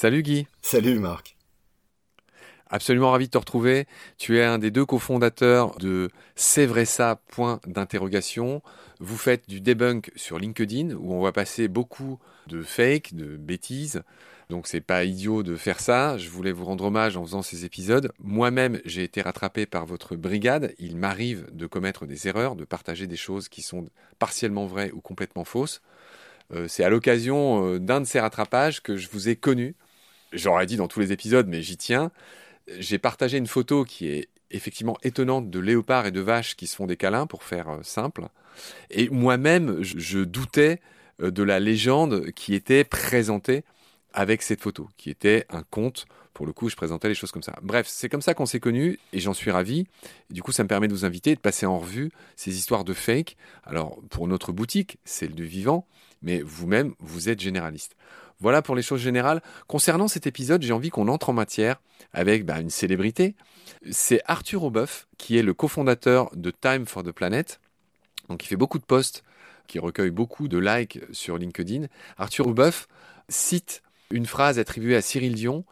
Salut Guy. Salut Marc. Absolument ravi de te retrouver. Tu es un des deux cofondateurs de C'est vrai ça, point d'interrogation. Vous faites du debunk sur LinkedIn où on va passer beaucoup de fake, de bêtises. Donc c'est pas idiot de faire ça. Je voulais vous rendre hommage en faisant ces épisodes. Moi-même, j'ai été rattrapé par votre brigade. Il m'arrive de commettre des erreurs, de partager des choses qui sont partiellement vraies ou complètement fausses. Euh, c'est à l'occasion euh, d'un de ces rattrapages que je vous ai connu. J'aurais dit dans tous les épisodes, mais j'y tiens j'ai partagé une photo qui est effectivement étonnante de léopards et de vaches qui se font des câlins, pour faire euh, simple. Et moi-même, je, doutais de la légende qui était présentée avec cette photo, qui était un conte. Pour le coup, je présentais les choses comme ça. Bref, c'est comme ça qu'on s'est connus et j'en suis ravi. du coup, ça me permet de vous inviter et de passer en revue ces histoires de fake. Alors, pour notre boutique, celle du vivant, mais vous-même, vous êtes généraliste. Voilà pour les choses générales. Concernant cet épisode, j'ai envie qu'on entre en matière avec bah, une célébrité. C'est Arthur Aubeuf, qui est le cofondateur de Time for the Planet. Donc, il fait beaucoup de posts, qui recueille beaucoup de likes sur LinkedIn. Arthur Aubeuf cite une phrase attribuée à Cyril Dion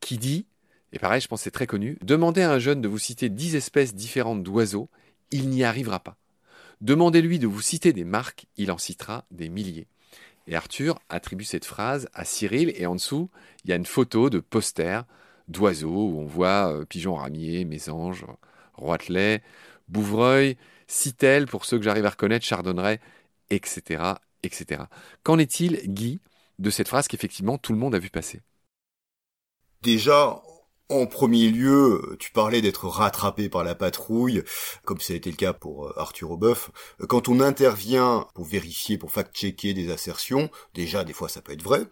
qui dit, et pareil, je pense c'est très connu, Demandez à un jeune de vous citer dix espèces différentes d'oiseaux, il n'y arrivera pas. Demandez-lui de vous citer des marques, il en citera des milliers. Et Arthur attribue cette phrase à Cyril, et en dessous, il y a une photo de poster d'oiseaux où on voit euh, pigeon ramier, mésange, roitelet, bouvreuil, citel, pour ceux que j'arrive à reconnaître, chardonneret, etc., etc. Qu'en est-il, Guy, de cette phrase qu'effectivement tout le monde a vu passer? Déjà, en premier lieu, tu parlais d'être rattrapé par la patrouille, comme ça a été le cas pour euh, Arthur Aubeuf. Quand on intervient pour vérifier, pour fact-checker des assertions, déjà des fois ça peut être vrai,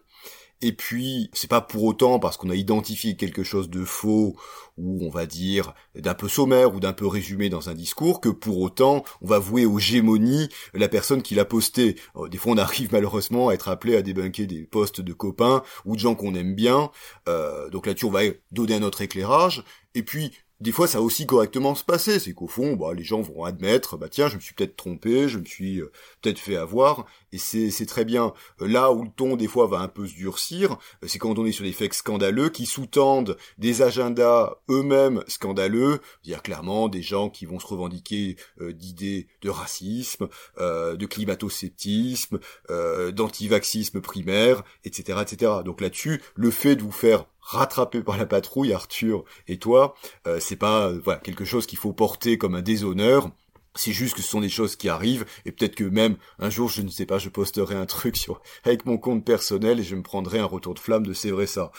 et puis, c'est pas pour autant parce qu'on a identifié quelque chose de faux ou on va dire d'un peu sommaire ou d'un peu résumé dans un discours que pour autant on va vouer aux gémonies la personne qui l'a posté. Euh, des fois, on arrive malheureusement à être appelé à débunker des postes de copains ou de gens qu'on aime bien. Euh, donc là-dessus, on va donner un autre éclairage. Et puis, des fois ça a aussi correctement se passer, c'est qu'au fond, bah, les gens vont admettre, bah tiens, je me suis peut-être trompé, je me suis euh, peut-être fait avoir, et c'est, c'est très bien. Euh, là où le ton des fois va un peu se durcir, euh, c'est quand on est sur des faits scandaleux qui sous-tendent des agendas eux-mêmes scandaleux, dire clairement des gens qui vont se revendiquer d'idées de racisme, de climato-sceptisme, d'antivaxisme primaire, etc., etc. Donc là-dessus, le fait de vous faire rattrapé par la patrouille, Arthur et toi, euh, c'est pas euh, voilà quelque chose qu'il faut porter comme un déshonneur. C'est juste que ce sont des choses qui arrivent et peut-être que même un jour, je ne sais pas, je posterai un truc sur avec mon compte personnel et je me prendrai un retour de flamme de c'est vrai ça.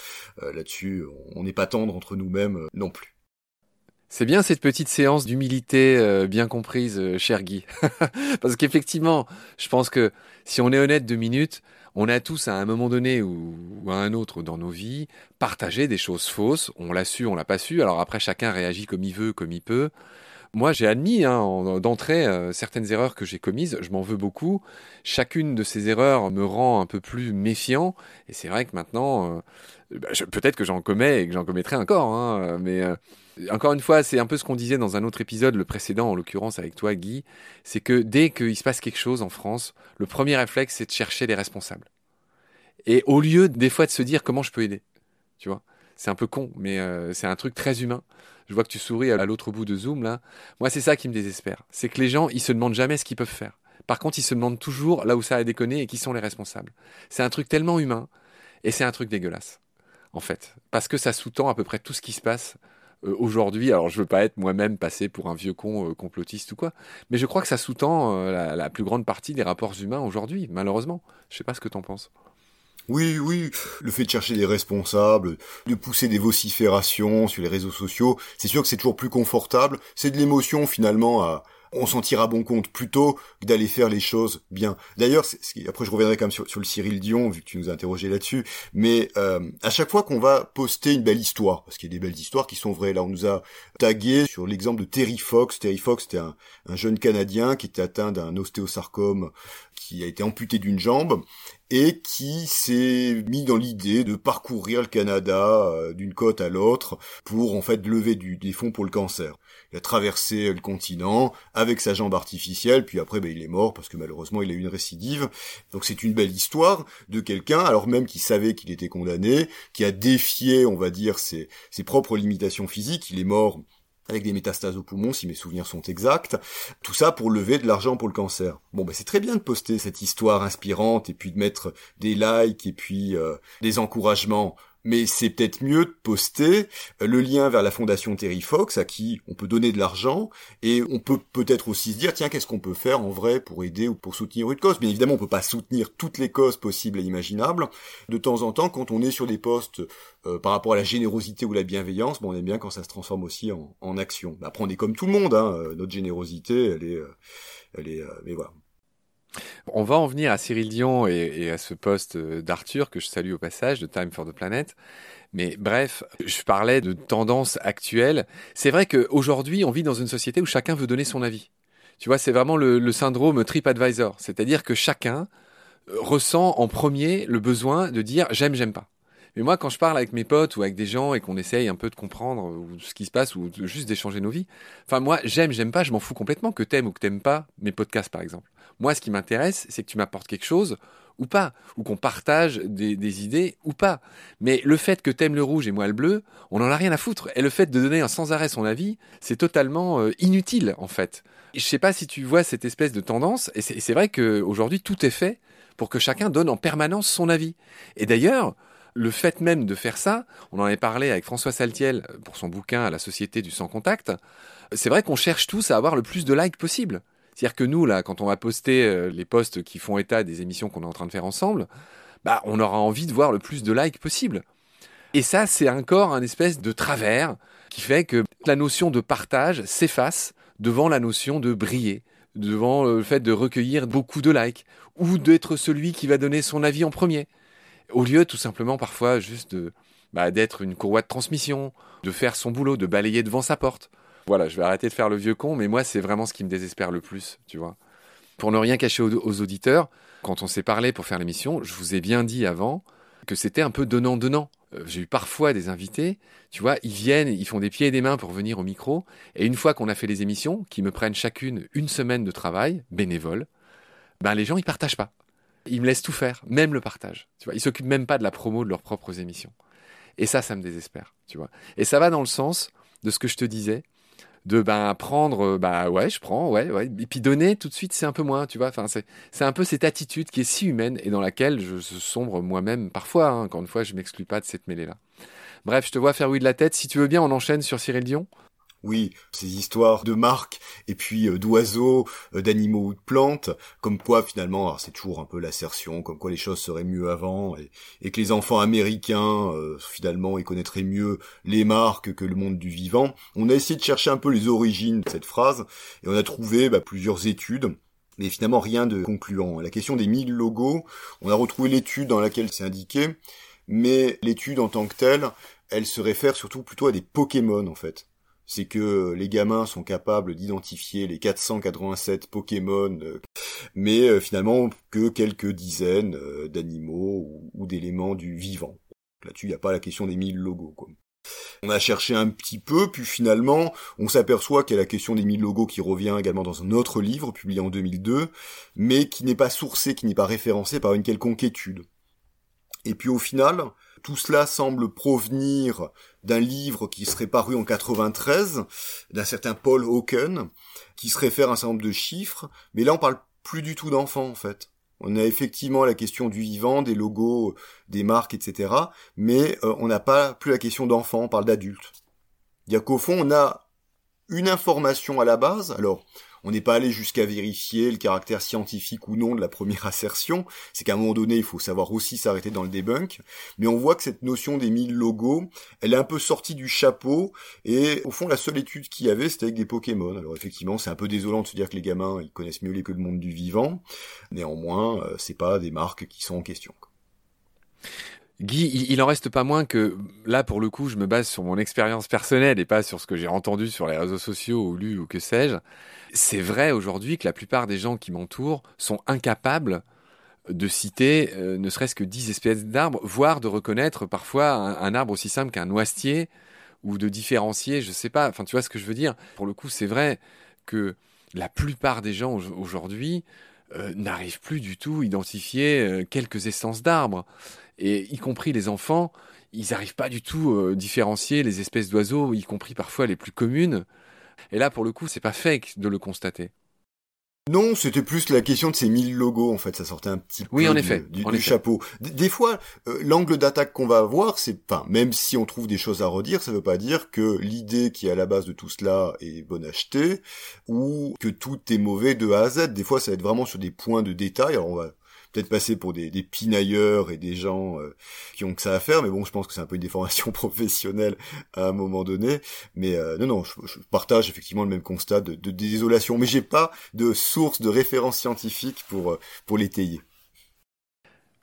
Euh, là-dessus, on n'est pas tendre entre nous-mêmes non plus. C'est bien cette petite séance d'humilité bien comprise, cher Guy. Parce qu'effectivement, je pense que si on est honnête deux minutes, on a tous à un moment donné ou, à un autre dans nos vies partagé des choses fausses. On l'a su, on l'a pas su. Alors après, chacun réagit comme il veut, comme il peut. Moi, j'ai admis hein, d'entrée euh, certaines erreurs que j'ai commises. Je m'en veux beaucoup. Chacune de ces erreurs me rend un peu plus méfiant. Et c'est vrai que maintenant, euh, bah, peut-être que j'en commets et que j'en commettrai encore. Hein, mais euh, encore une fois, c'est un peu ce qu'on disait dans un autre épisode, le précédent en l'occurrence avec toi, Guy. C'est que dès qu'il se passe quelque chose en France, le premier réflexe, c'est de chercher les responsables. Et au lieu des fois de se dire comment je peux aider, tu vois, c'est un peu con, mais euh, c'est un truc très humain. Je vois que tu souris à l'autre bout de Zoom là. Moi, c'est ça qui me désespère. C'est que les gens, ils se demandent jamais ce qu'ils peuvent faire. Par contre, ils se demandent toujours là où ça a déconné et qui sont les responsables. C'est un truc tellement humain et c'est un truc dégueulasse, en fait, parce que ça sous-tend à peu près tout ce qui se passe euh, aujourd'hui. Alors, je veux pas être moi-même passé pour un vieux con euh, complotiste ou quoi, mais je crois que ça sous-tend euh, la, plus grande partie des rapports humains aujourd'hui, malheureusement. Je sais pas ce que t'en penses. Oui, oui, le fait de chercher des responsables, de pousser des vociférations sur les réseaux sociaux, c'est sûr que c'est toujours plus confortable. C'est de l'émotion finalement à, on s'en tire à bon compte plutôt que d'aller faire les choses bien. D'ailleurs, après je reviendrai quand même sur, le Cyril Dion vu que tu nous as interrogé là-dessus, mais euh, à chaque fois qu'on va poster une belle histoire, parce qu'il y a des belles histoires qui sont vraies, là on nous a tagué sur l'exemple de Terry Fox. Terry Fox c'était un, jeune Canadien qui était atteint d'un ostéosarcome qui a été amputé d'une jambe et qui s'est mis dans l'idée de parcourir le Canada euh, d'une côte à l'autre pour en fait lever du, des fonds pour le cancer. Il a traversé le continent avec sa jambe artificielle, puis après ben, il est mort parce que malheureusement il a eu une récidive. Donc c'est une belle histoire de quelqu'un, alors même qu'il savait qu'il était condamné, qui a défié, on va dire, ses, ses propres limitations physiques. Il est mort avec des métastases au poumon, si mes souvenirs sont exacts. Tout ça pour lever de l'argent pour le cancer. Bon, ben c'est très bien de poster cette histoire inspirante et puis de mettre des likes et puis euh, des encouragements mais c'est peut-être mieux de poster euh, le lien vers la fondation Terry Fox à qui on peut donner de l'argent et on peut peut-être aussi se dire tiens qu'est-ce qu'on peut faire en vrai pour aider ou pour soutenir une cause? Bien évidemment on peut pas soutenir toutes les causes possibles et imaginables. De temps en temps quand on est sur des postes euh, par rapport à la générosité ou la bienveillance, bon on aime bien quand ça se transforme aussi en, action. Après on est comme tout le monde, hein. Euh, notre générosité elle est, elle est, mais voilà. On va en venir à Cyril Dion et, à ce poste d'Arthur que je salue au passage de Time for the Planet. Mais bref, je parlais de tendances actuelles. C'est vrai qu'aujourd'hui, on vit dans une société où chacun veut donner son avis. Tu vois, c'est vraiment le, le syndrome TripAdvisor. C'est-à-dire que chacun ressent en premier le besoin de dire j'aime, j'aime pas. Mais moi, quand je parle avec mes potes ou avec des gens et qu'on essaye un peu de comprendre ce qui se passe ou juste d'échanger nos vies, enfin moi, j'aime, j'aime pas, je m'en fous complètement que t'aimes ou que t'aimes pas mes podcasts par exemple. Moi, ce qui m'intéresse, c'est que tu m'apportes quelque chose ou pas, ou qu'on partage des, idées ou pas. Mais le fait que t'aimes le rouge et moi le bleu, on n'en a rien à foutre. Et le fait de donner sans arrêt son avis, c'est totalement euh, inutile en fait. Je sais pas si tu vois cette espèce de tendance, et c'est vrai qu'aujourd'hui tout est fait pour que chacun donne en permanence son avis. Et d'ailleurs, le fait même de faire ça, on en avait parlé avec François Saltiel pour son bouquin à la Société du Sans Contact, c'est vrai qu'on cherche tous à avoir le plus de likes possible. C'est-à-dire que nous, là, quand on va poster euh, les posts qui font état des émissions qu'on est en train de faire ensemble, bah, on aura envie de voir le plus de likes possible. Et ça, c'est encore un espèce de travers qui fait que la notion de partage s'efface devant la notion de briller, devant le fait de recueillir beaucoup de likes, ou d'être celui qui va donner son avis en premier. Au lieu tout simplement parfois juste bah, d'être une courroie de transmission, de faire son boulot, de balayer devant sa porte. Voilà, je vais arrêter de faire le vieux con, mais moi, c'est vraiment ce qui me désespère le plus, tu vois. Pour ne rien cacher aux, auditeurs, quand on s'est parlé pour faire l'émission, je vous ai bien dit avant que c'était un peu donnant-donnant. Euh, j'ai eu parfois des invités, tu vois, ils viennent, ils font des pieds et des mains pour venir au micro, et une fois qu'on a fait les émissions, qui me prennent chacune une semaine de travail, bénévole, ben les gens, ils partagent pas. Ils me laissent tout faire, même le partage. Tu vois, ils s'occupent même pas de la promo de leurs propres émissions. Et ça, ça me désespère, tu vois. Et ça va dans le sens de ce que je te disais, de ben prendre euh, bah ouais je prends ouais ouais. Et puis donner tout de suite c'est un peu moins tu vois. Enfin c'est c'est un peu cette attitude qui est si humaine et dans laquelle je, sombre moi-même parfois hein, encore une fois je m'exclus pas de cette mêlée là bref je te vois faire oui de la tête. Si tu veux bien on enchaîne sur Cyril Dion oui, ces histoires de marques et puis euh, d'oiseaux, euh, d'animaux ou de plantes, comme quoi finalement, c'est toujours un peu l'assertion, comme quoi les choses seraient mieux avant et, que les enfants américains euh, finalement ils connaîtraient mieux les marques que le monde du vivant. On a essayé de chercher un peu les origines de cette phrase et on a trouvé bah, plusieurs études mais finalement rien de concluant. La question des 1000 logos, on a retrouvé l'étude dans laquelle c'est indiqué, mais l'étude en tant que telle, elle se réfère surtout plutôt à des Pokémon en fait c'est que les gamins sont capables d'identifier les 487 Pokémon, euh, mais euh, finalement que quelques dizaines euh, d'animaux ou, d'éléments du vivant. Là-dessus, il n'y a pas la question des 1000 logos. Quoi. On a cherché un petit peu, puis finalement, on s'aperçoit qu'il y a la question des 1000 logos qui revient également dans un autre livre publié en 2002, mais qui n'est pas sourcé, qui n'est pas référencé par une quelconque étude. Et puis au final, tout cela semble provenir d'un livre qui serait paru en 93, d'un certain Paul Hawken, qui se réfère à un certain nombre de chiffres, mais là on parle plus du tout d'enfants en fait. On a effectivement la question du vivant, des logos, des marques, etc. Mais euh, on n'a pas plus la question d'enfants, on parle d'adultes. A qu'au fond, on a une information à la base. Alors, on n'est pas allé jusqu'à vérifier le caractère scientifique ou non de la première assertion, c'est qu'à un moment donné, il faut savoir aussi s'arrêter dans le debunk, mais on voit que cette notion des mille logos, elle est un peu sortie du chapeau, et au fond, la seule étude qu'il y avait, c'était avec des Pokémon. Alors effectivement, c'est un peu désolant de se dire que les gamins, ils connaissent mieux les que le monde du vivant, néanmoins, euh, c'est pas des marques qui sont en question. Guy, il en reste pas moins que là, pour le coup, je me base sur mon expérience personnelle et pas sur ce que j'ai entendu sur les réseaux sociaux ou lu ou que sais-je. C'est vrai aujourd'hui que la plupart des gens qui m'entourent sont incapables de citer euh, ne serait-ce que dix espèces d'arbres, voire de reconnaître parfois un, arbre aussi simple qu'un noisetier ou de différencier, je sais pas. Enfin, tu vois ce que je veux dire? Pour le coup, c'est vrai que la plupart des gens aujourd'hui euh, n'arrivent plus du tout à identifier euh, quelques essences d'arbres. Et y compris les enfants, ils n'arrivent pas du tout à différencier les espèces d'oiseaux, y compris parfois les plus communes. Et là, pour le coup, c'est pas fake de le constater. Non, c'était plus la question de ces mille logos, en fait, ça sortait un petit oui, peu en du, effet, du, en du effet. chapeau. D- Des fois, euh, l'angle d'attaque qu'on va avoir, c'est, enfin, même si on trouve des choses à redire, ça veut pas dire que l'idée qui est à la base de tout cela est bonne à jeter, ou que tout est mauvais de A à Z. Des fois, ça va être vraiment sur des points de détail, alors on va peut-être passer pour des, pinailleurs et des gens euh, qui ont que ça à faire, mais bon, je pense que c'est un peu une déformation professionnelle à un moment donné. Mais euh, non, non, je, partage effectivement le même constat de, désolation, mais j'ai pas de source de référence scientifique pour euh, pour l'étayer.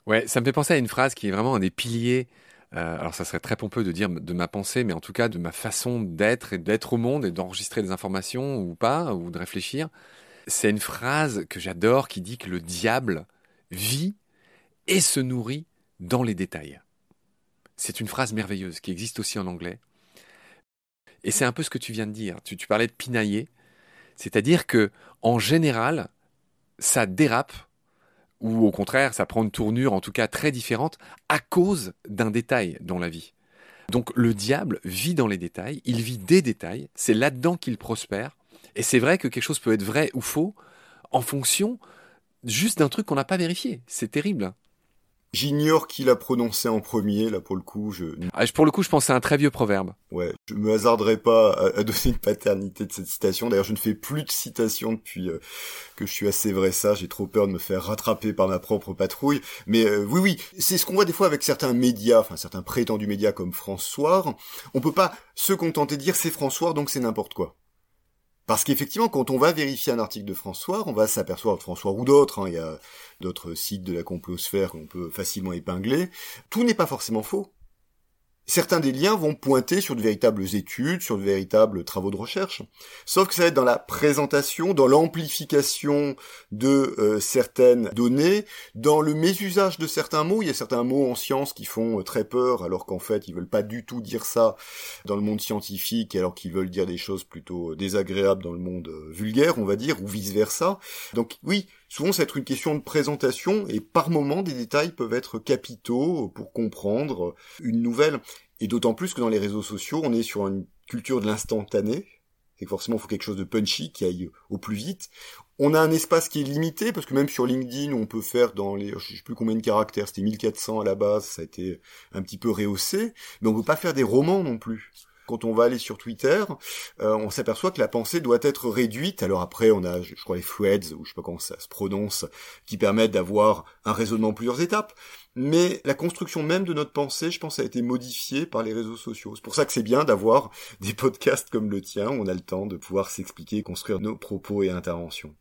Ouais, ça me fait penser à une phrase qui est vraiment un des piliers. alors, ça serait très pompeux de dire de ma pensée, mais en tout cas de ma façon d'être et d'être au monde et d'enregistrer des informations ou pas, ou de réfléchir. C'est une phrase que j'adore qui dit que le diable vit et se nourrit dans les détails. C'est une phrase merveilleuse qui existe aussi en anglais. Et c'est un peu ce que tu viens de dire. Tu, parlais de pinailler. C'est-à-dire que, en général, ça dérape, ou au contraire, ça prend une tournure en tout cas très différente, à cause d'un détail dans la vie. Donc le diable vit dans les détails, il vit des détails, c'est là-dedans qu'il prospère. Et c'est vrai que quelque chose peut être vrai ou faux en fonction juste d'un truc qu'on n'a pas vérifié. C'est terrible. J'ignore qui l'a prononcé en premier, là pour le coup, je Ah, Pour le coup, je pense à un très vieux proverbe. ouais, je me hasarderai pas à, à donner une paternité de cette citation. D'ailleurs, je ne fais plus de citations depuis euh, que je suis assez vrai ça. J'ai trop peur de me faire rattraper par ma propre patrouille. Mais euh, oui, oui, c'est ce qu'on voit des fois avec certains médias, enfin certains prétendus médias comme François. On peut pas se contenter de dire c'est François, donc c'est n'importe quoi. Parce qu'effectivement, quand on va vérifier un article de François, on va s'apercevoir François ou d'autres, hein, il y a d'autres sites de la complosphère qu'on peut facilement épingler, tout n'est pas forcément faux. Certains des liens vont pointer sur de véritables études, sur de véritables travaux de recherche. Sauf que ça va être dans la présentation, dans l'amplification de euh, certaines données, dans le mésusage de certains mots. Il y a certains mots en science qui font euh, très peur, alors qu'en fait, ils veulent pas du tout dire ça dans le monde scientifique, alors qu'ils veulent dire des choses plutôt euh, désagréables dans le monde vulgaire, on va dire, ou vice-versa. Donc oui, souvent va être une question de présentation, et par moment, des détails peuvent être capitaux pour comprendre une nouvelle. Et d'autant plus que dans les réseaux sociaux, on est sur une culture de l'instantané. C'est que forcément, il faut quelque chose de punchy qui aille au plus vite. On a un espace qui est limité, parce que même sur LinkedIn, on peut faire dans les, je sais plus combien de caractères, c'était 1400 à la base, ça a été un petit peu rehaussé, mais on peut pas faire des romans non plus. Quand on va aller sur Twitter, euh, on s'aperçoit que la pensée doit être réduite. Alors après, on a, je crois, les threads, ou je sais pas comment ça se prononce, qui permettent d'avoir un raisonnement en plusieurs étapes. Mais la construction même de notre pensée, je pense, a été modifiée par les réseaux sociaux. C'est pour ça que c'est bien d'avoir des podcasts comme le tien, où on a le temps de pouvoir s'expliquer, construire nos propos et interventions.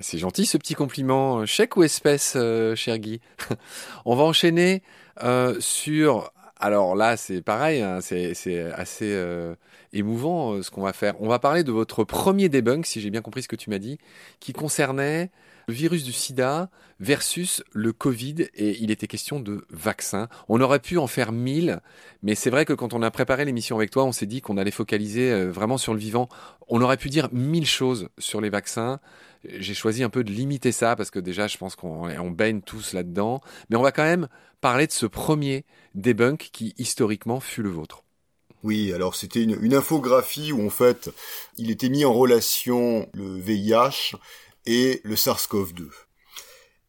C'est gentil ce petit compliment. Chèque ou espèce, euh, cher Guy? On va enchaîner euh, sur... Alors là, c'est pareil, hein, c'est assez euh, émouvant euh, ce qu'on va faire. On va parler de votre premier debunk, si j'ai bien compris ce que tu m'as dit, qui concernait le virus du sida versus le Covid, et il était question de vaccin. On aurait pu en faire mille, mais c'est vrai que quand on a préparé l'émission avec toi, on s'est dit qu'on allait focaliser euh, vraiment sur le vivant. On aurait pu dire mille choses sur les vaccins. J'ai choisi un peu de limiter ça parce que déjà, je pense qu'on on baigne tous là-dedans. Mais on va quand même parler de ce premier debunk qui, historiquement, fut le vôtre. Oui, alors c'était une, une infographie où en fait, il était mis en relation le VIH et le SARS-CoV-2.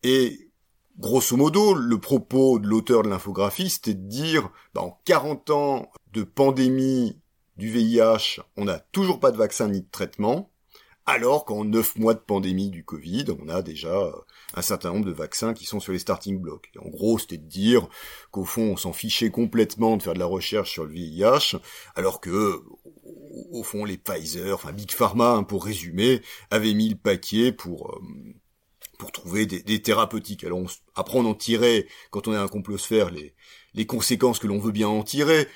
Et grosso modo, le propos de l'auteur de l'infographie, c'était de dire, bah, en 40 ans de pandémie du VIH, on n'a toujours pas de vaccin ni de traitement, alors qu'en 9 mois de pandémie du Covid, on a déjà un certain nombre de vaccins qui sont sur les starting blocks. En gros, c'était de dire qu'au fond, on s'en fichait complètement de faire de la recherche sur le VIH, alors que, au fond, les Pfizer, enfin Big Pharma, hein, pour résumer, avaient mis le paquet pour... euh, pour trouver des, thérapeutiques. Alors on, après on en tirait, quand on est un complosphère, les, les conséquences que l'on veut bien en tirer.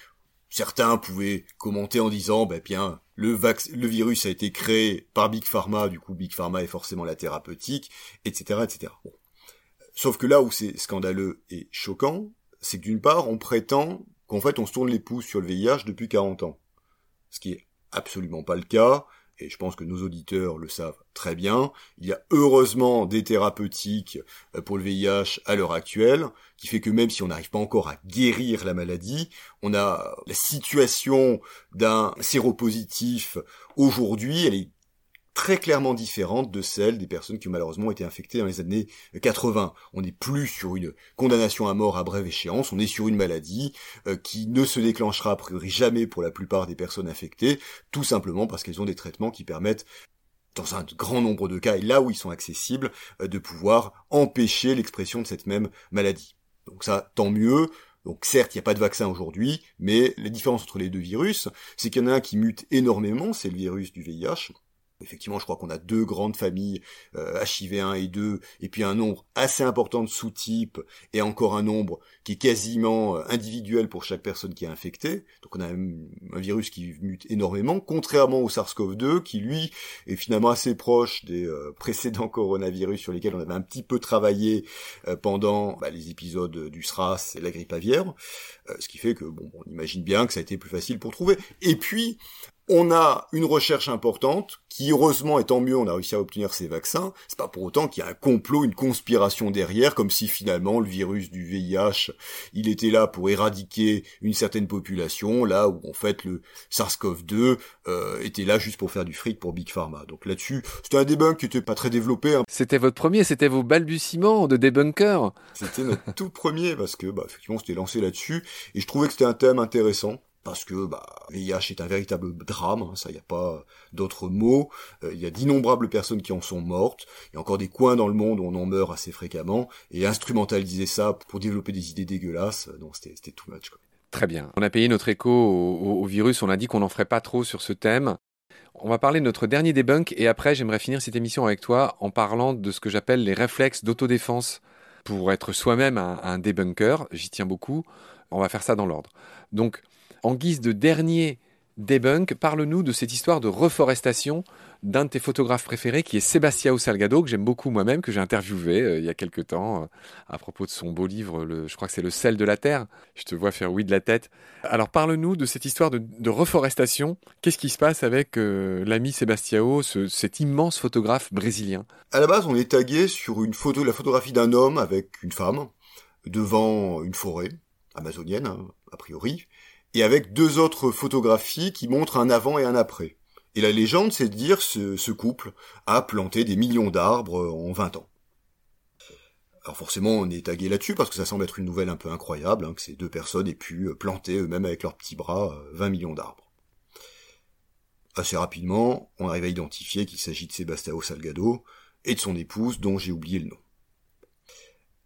Certains pouvaient commenter en disant, bah bien, le, le virus a été créé par Big Pharma, du coup Big Pharma est forcément la thérapeutique, etc., etc. Bon. Sauf que là où c'est scandaleux et choquant, c'est que d'une part, on prétend qu'en fait on se tourne les pouces sur le VIH depuis 40 ans. Ce qui est absolument pas le cas, et je pense que nos auditeurs le savent très bien, il y a heureusement des thérapeutiques euh, pour le VIH à l'heure actuelle, qui fait que même si on n'arrive pas encore à guérir la maladie, on a la situation d'un séropositif aujourd'hui, elle est très clairement différente de celle des personnes qui ont malheureusement été infectées dans les années 80. On n'est plus sur une condamnation à mort à brève échéance, on est sur une maladie euh, qui ne se déclenchera a priori jamais pour la plupart des personnes infectées, tout simplement parce qu'elles ont des traitements qui permettent dans un grand nombre de cas, et là où ils sont accessibles, euh, de pouvoir empêcher l'expression de cette même maladie. Donc ça, tant mieux, donc certes, il n'y a pas de vaccin aujourd'hui, mais la différence entre les deux virus, c'est qu'il y en a un qui mute énormément, c'est le virus du VIH, Effectivement, je crois qu'on a deux grandes familles, euh, HIV1 et 2, et puis un nombre assez important de sous-types, et encore un nombre qui est quasiment euh, individuel pour chaque personne qui est infectée. Donc on a un, virus qui mute énormément, contrairement au SARS-CoV-2, qui lui est finalement assez proche des euh, précédents coronavirus sur lesquels on avait un petit peu travaillé euh, pendant bah, les épisodes du SRAS et la grippe aviaire, ce qui fait que bon, on imagine bien que ça a été plus facile pour trouver. Et puis, on a une recherche importante qui, heureusement, et tant mieux, on a réussi à obtenir ces vaccins. C'est pas pour autant qu'il y a un complot, une conspiration derrière, comme si finalement le virus du VIH, il était là pour éradiquer une certaine population, là où en fait le SARS-CoV-2 euh, était là juste pour faire du fric pour Big Pharma. Donc là-dessus, c'était un debunk qui était pas très développé. Hein. C'était votre premier, c'était vos balbutiements de debunker. C'était notre tout premier parce que, bah, effectivement, c'était lancé là-dessus et je trouvais que c'était un thème intéressant parce que bah, VIH est un véritable drame, hein, ça n'y a pas d'autres mots. Euh, il y a d'innombrables personnes qui en sont mortes. Il y a encore des coins dans le monde où on en meurt assez fréquemment. Et instrumentaliser ça pour développer des idées dégueulasses, non, c'était too much. Quoi. Très bien. On a payé notre écho au, virus. On a dit qu'on n'en ferait pas trop sur ce thème. On va parler de notre dernier debunk et après j'aimerais finir cette émission avec toi en parlant de ce que j'appelle les réflexes d'autodéfense pour être soi-même un, un debunker. J'y tiens beaucoup. On va faire ça dans l'ordre. Donc, en guise de dernier debunk, parle-nous de cette histoire de reforestation d'un de tes photographes préférés qui est Sebastião Salgado, que j'aime beaucoup moi-même, que j'ai interviewé euh, il y a quelque temps euh, à propos de son beau livre, je crois que c'est Le sel de la terre. Je te vois faire oui de la tête. Alors parle-nous de cette histoire de, reforestation. Qu'est-ce qui se passe avec euh, l'ami Sebastião, cet immense photographe brésilien? À la base, on est tagué sur une photo, la photographie d'un homme avec une femme devant une forêt amazonienne, hein, a priori et avec deux autres photographies qui montrent un avant et un après. Et la légende, c'est de dire ce, ce couple a planté des millions d'arbres en 20 ans. Alors forcément, on est tagué là-dessus parce que ça semble être une nouvelle un peu incroyable, hein, que ces deux personnes aient pu planter eux-mêmes avec leurs petits bras 20 millions d'arbres. Assez rapidement, on arrive à identifier qu'il s'agit de Sébastien Salgado et de son épouse dont j'ai oublié le nom.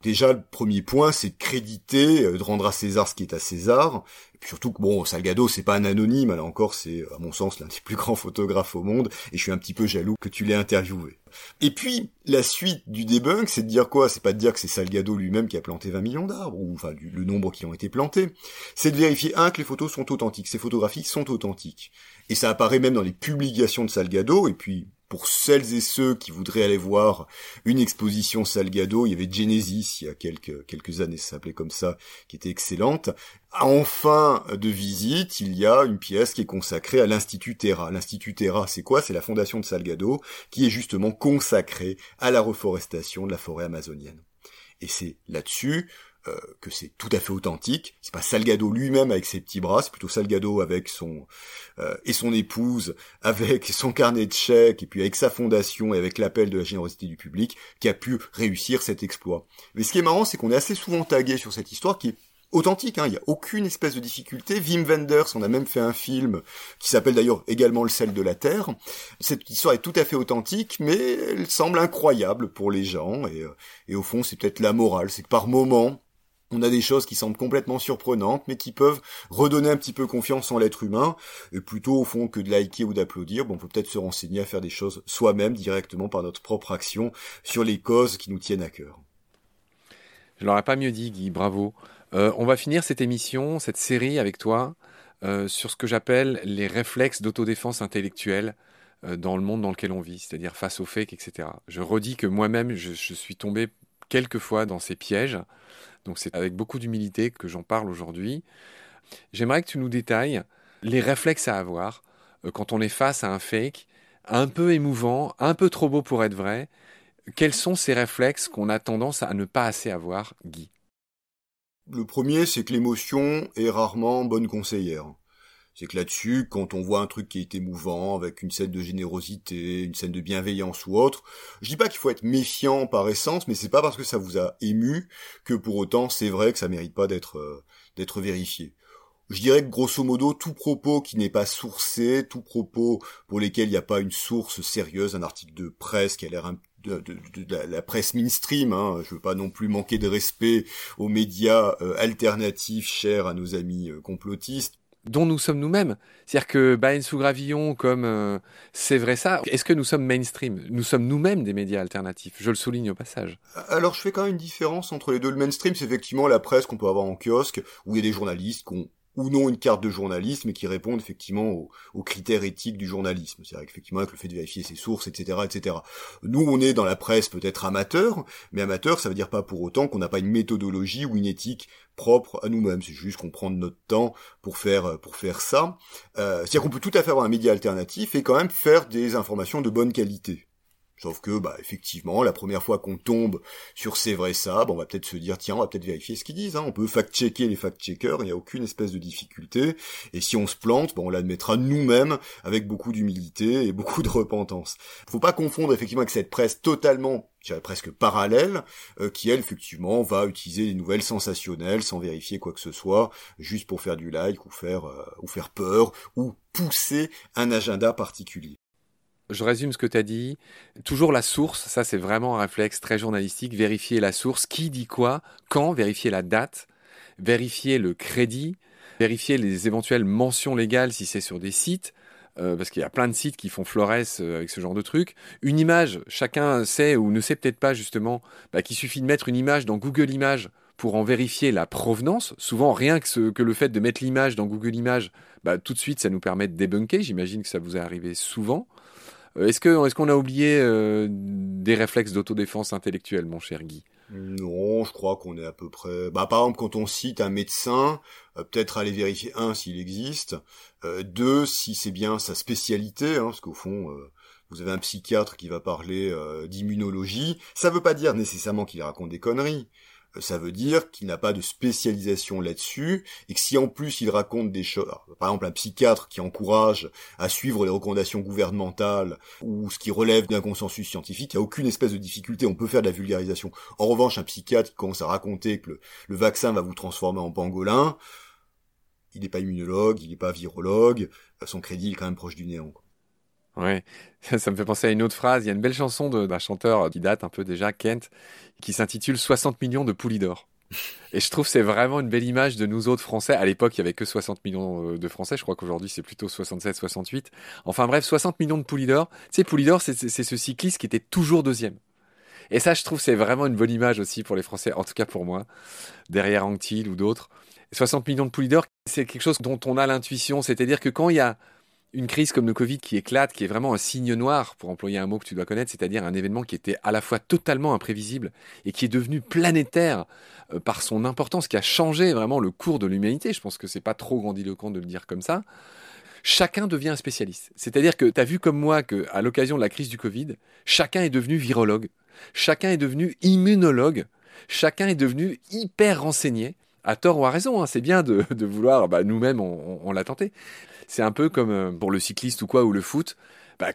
Déjà, le premier point, c'est de créditer, euh, de rendre à César ce qui est à César. Et puis surtout que, bon, Salgado, c'est pas un anonyme, là encore, c'est, à mon sens, l'un des plus grands photographes au monde, et je suis un petit peu jaloux que tu l'aies interviewé. Et puis, la suite du debunk, c'est de dire quoi? C'est pas de dire que c'est Salgado lui-même qui a planté 20 millions d'arbres, ou enfin, le nombre qui ont été plantés. C'est de vérifier, un, que les photos sont authentiques, ces photographies sont authentiques. Et ça apparaît même dans les publications de Salgado, et puis, pour celles et ceux qui voudraient aller voir une exposition Salgado, il y avait Genesis il y a quelques, quelques années, ça s'appelait comme ça, qui était excellente. En fin de visite, il y a une pièce qui est consacrée à l'Institut Terra. L'Institut Terra, c'est quoi? C'est la fondation de Salgado, qui est justement consacrée à la reforestation de la forêt amazonienne. Et c'est là-dessus que c'est tout à fait authentique. C'est pas Salgado lui-même avec ses petits bras, c'est plutôt Salgado avec son euh, et son épouse, avec son carnet de chèques et puis avec sa fondation et avec l'appel de la générosité du public qui a pu réussir cet exploit. Mais ce qui est marrant, c'est qu'on est assez souvent tagué sur cette histoire qui est authentique, hein, il n'y a aucune espèce de difficulté. Wim Wenders, on a même fait un film qui s'appelle d'ailleurs également Le sel de la terre. Cette histoire est tout à fait authentique, mais elle semble incroyable pour les gens, et, euh, et au fond c'est peut-être la morale, c'est que par moment, on a des choses qui semblent complètement surprenantes, mais qui peuvent redonner un petit peu confiance en l'être humain, et plutôt au fond que de liker ou d'applaudir, bon, on peut peut-être se renseigner à faire des choses soi-même directement par notre propre action sur les causes qui nous tiennent à cœur. Je l'aurais pas mieux dit, Guy, bravo. Euh, on va finir cette émission, cette série avec toi, euh, sur ce que j'appelle les réflexes d'autodéfense intellectuelle euh, dans le monde dans lequel on vit, c'est-à-dire face aux fakes, etc. Je redis que moi-même, je, je suis tombé quelques fois dans ces pièges donc c'est avec beaucoup d'humilité que j'en parle aujourd'hui. J'aimerais que tu nous détailles les réflexes à avoir euh, quand on est face à un fake un peu émouvant, un peu trop beau pour être vrai. Quels sont ces réflexes qu'on a tendance à ne pas assez avoir, Guy? Le premier, c'est que l'émotion est rarement bonne conseillère. C'est que là-dessus, quand on voit un truc qui est émouvant, avec une scène de générosité, une scène de bienveillance ou autre, je dis pas qu'il faut être méfiant par essence, mais c'est pas parce que ça vous a ému que pour autant c'est vrai que ça mérite pas d'être euh, d'être vérifié. Je dirais que grosso modo, tout propos qui n'est pas sourcé, tout propos pour lesquels il n'y a pas une source sérieuse, un article de presse qui a l'air de, la presse mainstream, hein, je veux pas non plus manquer de respect aux médias euh, alternatifs chers à nos amis euh, complotistes, dont nous sommes nous-mêmes. C'est-à-dire que Baen sous gravillon, comme euh, c'est vrai ça, est-ce que nous sommes mainstream? Nous sommes nous-mêmes des médias alternatifs, je le souligne au passage. Alors je fais quand même une différence entre les deux. Le mainstream, c'est effectivement la presse qu'on peut avoir en kiosque, où il y a des journalistes qui ont ou non une carte de journalisme et qui répondent effectivement aux, critères éthiques du journalisme. C'est-à-dire effectivement avec le fait de vérifier ses sources, etc., etc. Nous, on est dans la presse peut-être amateur, mais amateur, ça veut dire pas pour autant qu'on n'a pas une méthodologie ou une éthique propre à nous-mêmes. C'est juste qu'on prend notre temps pour faire pour faire ça. Euh, C'est-à-dire qu'on peut tout à fait avoir un média alternatif et quand même faire des informations de bonne qualité. Sauf que, bah, effectivement, la première fois qu'on tombe sur c'est vrai ça, on va peut-être se dire, tiens, on va peut-être vérifier ce qu'ils disent. Hein. On peut fact-checker les fact-checkers, il n'y a aucune espèce de difficulté. Et si on se plante, bah, on l'admettra nous-mêmes avec beaucoup d'humilité et beaucoup de repentance. Faut pas confondre effectivement avec cette presse totalement dirais presque parallèle, euh, qui elle effectivement va utiliser des nouvelles sensationnelles sans vérifier quoi que ce soit, juste pour faire du like ou faire euh, ou faire peur ou pousser un agenda particulier je résume ce que tu as dit. Toujours la source, ça c'est vraiment un réflexe très journalistique. Vérifier la source, qui dit quoi, quand, vérifier la date, vérifier le crédit, vérifier les éventuelles mentions légales si c'est sur des sites. Euh, parce qu'il y a plein de sites qui font florès euh, avec ce genre de trucs. Une image, chacun sait ou ne sait peut-être pas justement bah, qu'il suffit de mettre une image dans Google Images pour en vérifier la provenance. Souvent, rien que, que le fait de mettre l'image dans Google Images, bah, tout de suite, ça nous permet de débunker. J'imagine que ça vous est arrivé souvent. Euh, est-ce qu'on est a oublié euh, des réflexes d'autodéfense intellectuelle, mon cher Guy? Non, je crois qu'on est à peu près... Bah, par exemple, quand on cite un médecin, euh, peut-être aller vérifier, un, s'il existe, deux, si c'est bien sa spécialité, hein, parce qu'au fond... vous avez un psychiatre qui va parler d'immunologie, ça veut pas dire nécessairement qu'il raconte des conneries ça veut dire qu'il n'a pas de spécialisation là-dessus, et que si en plus il raconte des choses, par exemple un psychiatre qui encourage à suivre les recommandations gouvernementales, ou ce qui relève d'un consensus scientifique, il n'y a aucune espèce de difficulté, on peut faire de la vulgarisation. En revanche, un psychiatre qui commence à raconter que le, vaccin va vous transformer en pangolin, il n'est pas immunologue, il n'est pas virologue, son crédit est quand même proche du néant. Ouais, ça, me fait penser à une autre phrase. Il y a une belle chanson d'un chanteur qui date un peu déjà, Kent, qui s'intitule 60 millions de poulies d'or. Et je trouve c'est vraiment une belle image de nous autres Français. À l'époque, il y avait que 60 millions euh, de Français. Je crois qu'aujourd'hui, c'est plutôt 67, 68. Enfin bref, 60 millions de poulies d'or. Tu sais, poulies d'or, c'est ce cycliste qui était toujours deuxième. Et ça, je trouve, c'est vraiment une bonne image aussi pour les Français, en tout cas pour moi, derrière Anctil ou d'autres. 60 millions de poulies d'or, c'est quelque chose dont on a l'intuition. C'est-à-dire que quand il y a une crise comme le Covid qui éclate, qui est vraiment un signe noir, pour employer un mot que tu dois connaître, c'est-à-dire un événement qui était à la fois totalement imprévisible et qui est devenu planétaire euh, par son importance, qui a changé vraiment le cours de l'humanité. Je pense que c'est pas trop grandiloquent de le dire comme ça. Chacun devient un spécialiste. C'est-à-dire que tu as vu comme moi qu'à l'occasion de la crise du Covid, chacun est devenu virologue, chacun est devenu immunologue, chacun est devenu hyper renseigné à tort ou à raison. Hein. C'est bien de, vouloir, bah, nous-mêmes, on, l'a tenté. C'est un peu comme euh, pour le cycliste ou quoi, ou le foot. Bah,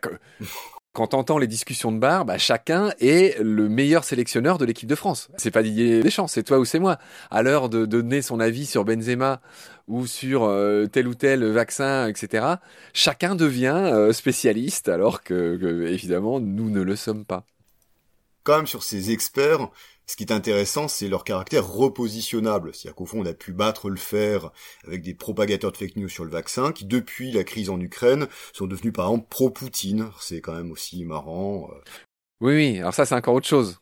quand t'entends les discussions de bar, bah, chacun est le meilleur sélectionneur de l'équipe de France. C'est pas Didier Deschamps, c'est toi ou c'est moi. À l'heure de donner son avis sur Benzema ou sur euh, tel ou tel vaccin, etc., chacun devient euh, spécialiste alors que, évidemment, nous ne le sommes pas. Même, sur ces experts, ce qui est intéressant, c'est leur caractère repositionnable. C'est-à-dire qu'au fond, on a pu battre le fer avec des propagateurs de fake news sur le vaccin, qui depuis la crise en Ukraine sont devenus par exemple pro-Poutine. C'est quand même aussi marrant. Euh. Oui, oui. Alors ça, c'est encore autre chose.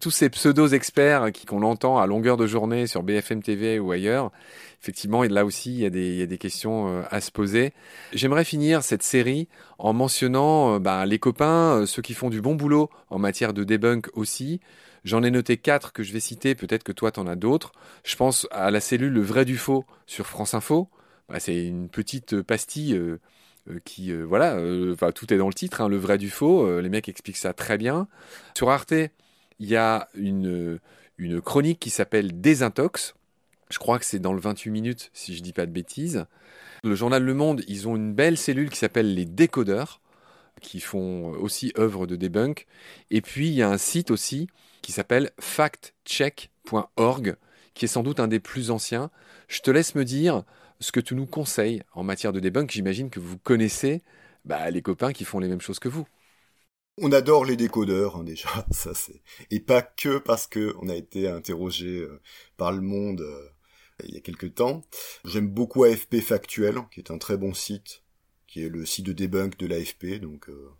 tous ces pseudo-experts qui qu'on l'entend à longueur de journée sur BFM TV ou ailleurs, effectivement, là aussi, il y a des, il des questions euh, à se poser. J'aimerais finir cette série en mentionnant euh, bah, les copains, ceux qui font du bon boulot en matière de debunk aussi. J'en ai noté quatre que je vais citer, peut-être que toi, tu en as d'autres. Je pense à la cellule Le vrai du faux sur France Info. Bah, c'est une petite pastille qui, voilà, tout est dans le titre, hein, Le vrai du faux. les mecs expliquent ça très bien. Sur Arte, il y a une, chronique qui s'appelle Désintox. Je crois que c'est dans le 28 minutes, si je dis pas de bêtises. Le journal Le Monde, ils ont une belle cellule qui s'appelle les décodeurs, qui font aussi œuvre de debunk. Et puis, il y a un site aussi qui s'appelle factcheck.org, qui est sans doute un des plus anciens. Je te laisse me dire ce que tu nous conseilles en matière de debunk. J'imagine que vous connaissez bah, les copains qui font les mêmes choses que vous. On adore les décodeurs hein, déjà, ça c'est et pas que parce que on a été interrogé euh, par le monde euh, il y a quelques temps. J'aime beaucoup AFP Factuel, qui est un très bon site, qui est le site de debunk de l'AFP, donc. Euh,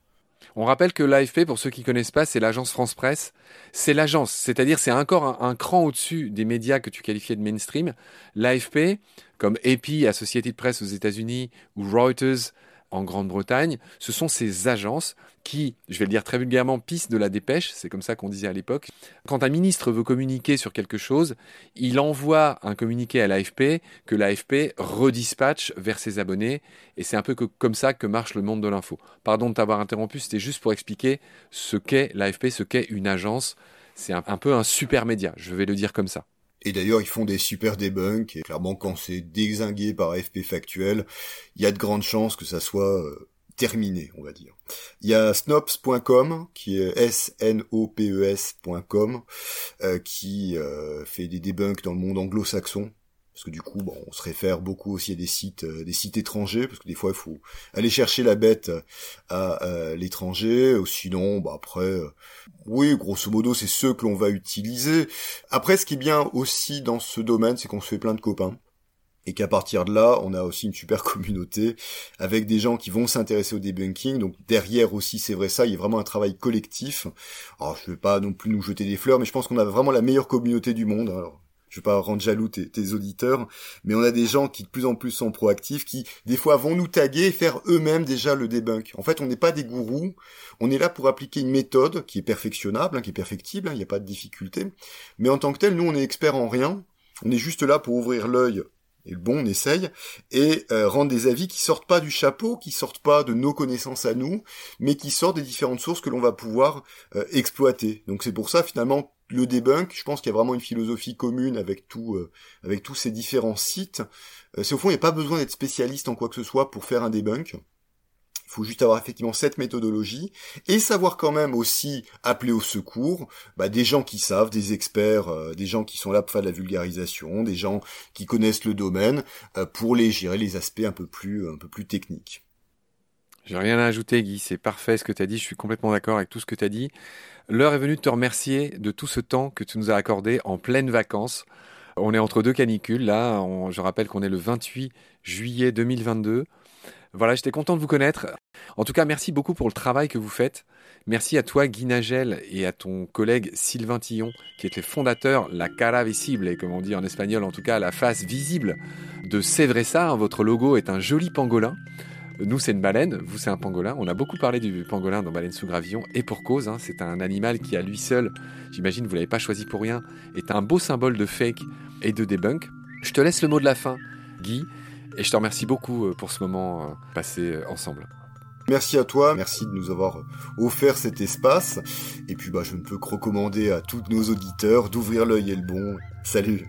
on rappelle que l'AFP, pour ceux qui connaissent pas, c'est l'agence France Presse. C'est l'agence, c'est-à-dire c'est encore un, cran au-dessus des médias que tu qualifiais de mainstream. L'AFP, comme AP, Associated Press aux États-Unis, ou Reuters en Grande-Bretagne, ce sont ces agences qui, je vais le dire très vulgairement, pissent de la dépêche, c'est comme ça qu'on disait à l'époque. Quand un ministre veut communiquer sur quelque chose, il envoie un communiqué à l'AFP que l'AFP redispatche vers ses abonnés, et c'est un peu comme ça que marche le monde de l'info. Pardon de t'avoir interrompu, c'était juste pour expliquer ce qu'est l'AFP, ce qu'est une agence. C'est un, un peu un super média, je vais le dire comme ça. Et d'ailleurs, ils font des super debunks, et clairement, quand c'est désingué par AFP factuel, il y a de grandes chances que ça soit euh, terminé, on va dire. Il y a snops.com, qui est S-N-O-P-E-S.com, euh, qui euh, fait des debunks dans le monde anglo-saxon, parce que du coup, bon, on se réfère beaucoup aussi à des sites, euh, des sites étrangers, parce que des fois, il faut aller chercher la bête à euh, l'étranger. Sinon, bah après, euh, oui, grosso modo, c'est ceux que l'on va utiliser. Après, ce qui est bien aussi dans ce domaine, c'est qu'on se fait plein de copains et qu'à partir de là, on a aussi une super communauté avec des gens qui vont s'intéresser au debunking. Donc derrière aussi, c'est vrai ça, il y a vraiment un travail collectif. Alors je vais pas non plus nous jeter des fleurs, mais je pense qu'on a vraiment la meilleure communauté du monde. Alors je vais pas rendre jaloux tes, auditeurs, mais on a des gens qui de plus en plus sont proactifs, qui des fois vont nous taguer et faire eux-mêmes déjà le debunk. En fait, on n'est pas des gourous, on est là pour appliquer une méthode qui est perfectionnable, hein, qui est perfectible, hein, il n'y a pas de difficulté, mais en tant que tel, nous on est experts en rien, on est juste là pour ouvrir l'œil et bon, on essaye, et euh, rendre des avis qui sortent pas du chapeau, qui sortent pas de nos connaissances à nous, mais qui sortent des différentes sources que l'on va pouvoir euh, exploiter. Donc c'est pour ça finalement le debunk, je pense qu'il y a vraiment une philosophie commune avec tout, euh, avec tous ces différents sites. Euh, c'est au fond, il n'y a pas besoin d'être spécialiste en quoi que ce soit pour faire un debunk. Il faut juste avoir effectivement cette méthodologie et savoir quand même aussi appeler au secours bah, des gens qui savent, des experts, euh, des gens qui sont là pour faire de la vulgarisation, des gens qui connaissent le domaine pour les gérer les aspects un peu plus, un peu plus techniques. J'ai rien à ajouter, Guy. C'est parfait ce que tu as dit. Je suis complètement d'accord avec tout ce que tu as dit. L'heure est venue de te remercier de tout ce temps que tu nous as accordé en pleine vacances. On est entre deux canicules, là. je rappelle qu'on est le 28 juillet 2022. Voilà, j'étais content de vous connaître. En tout cas, merci beaucoup pour le travail que vous faites. Merci à toi, Guy Nagel, et à ton collègue Sylvain Tillon, qui était fondateur, la cara visible, et comme on dit en espagnol, en tout cas, la face visible de C'est vrai ça. Votre logo est un joli pangolin. Nous, c'est une baleine, vous, c'est un pangolin. On a beaucoup parlé du pangolin dans Baleine sous gravillon, et pour cause, hein, c'est un animal qui, à lui seul, j'imagine vous l'avez pas choisi pour rien, est un beau symbole de fake et de debunk. Je te laisse le mot de la fin, Guy, et je te remercie beaucoup euh, pour ce moment euh, passé euh, ensemble. Merci à toi, merci de nous avoir offert cet espace. Et puis bah je ne peux que recommander à tous nos auditeurs d'ouvrir l'œil et le bon. Salut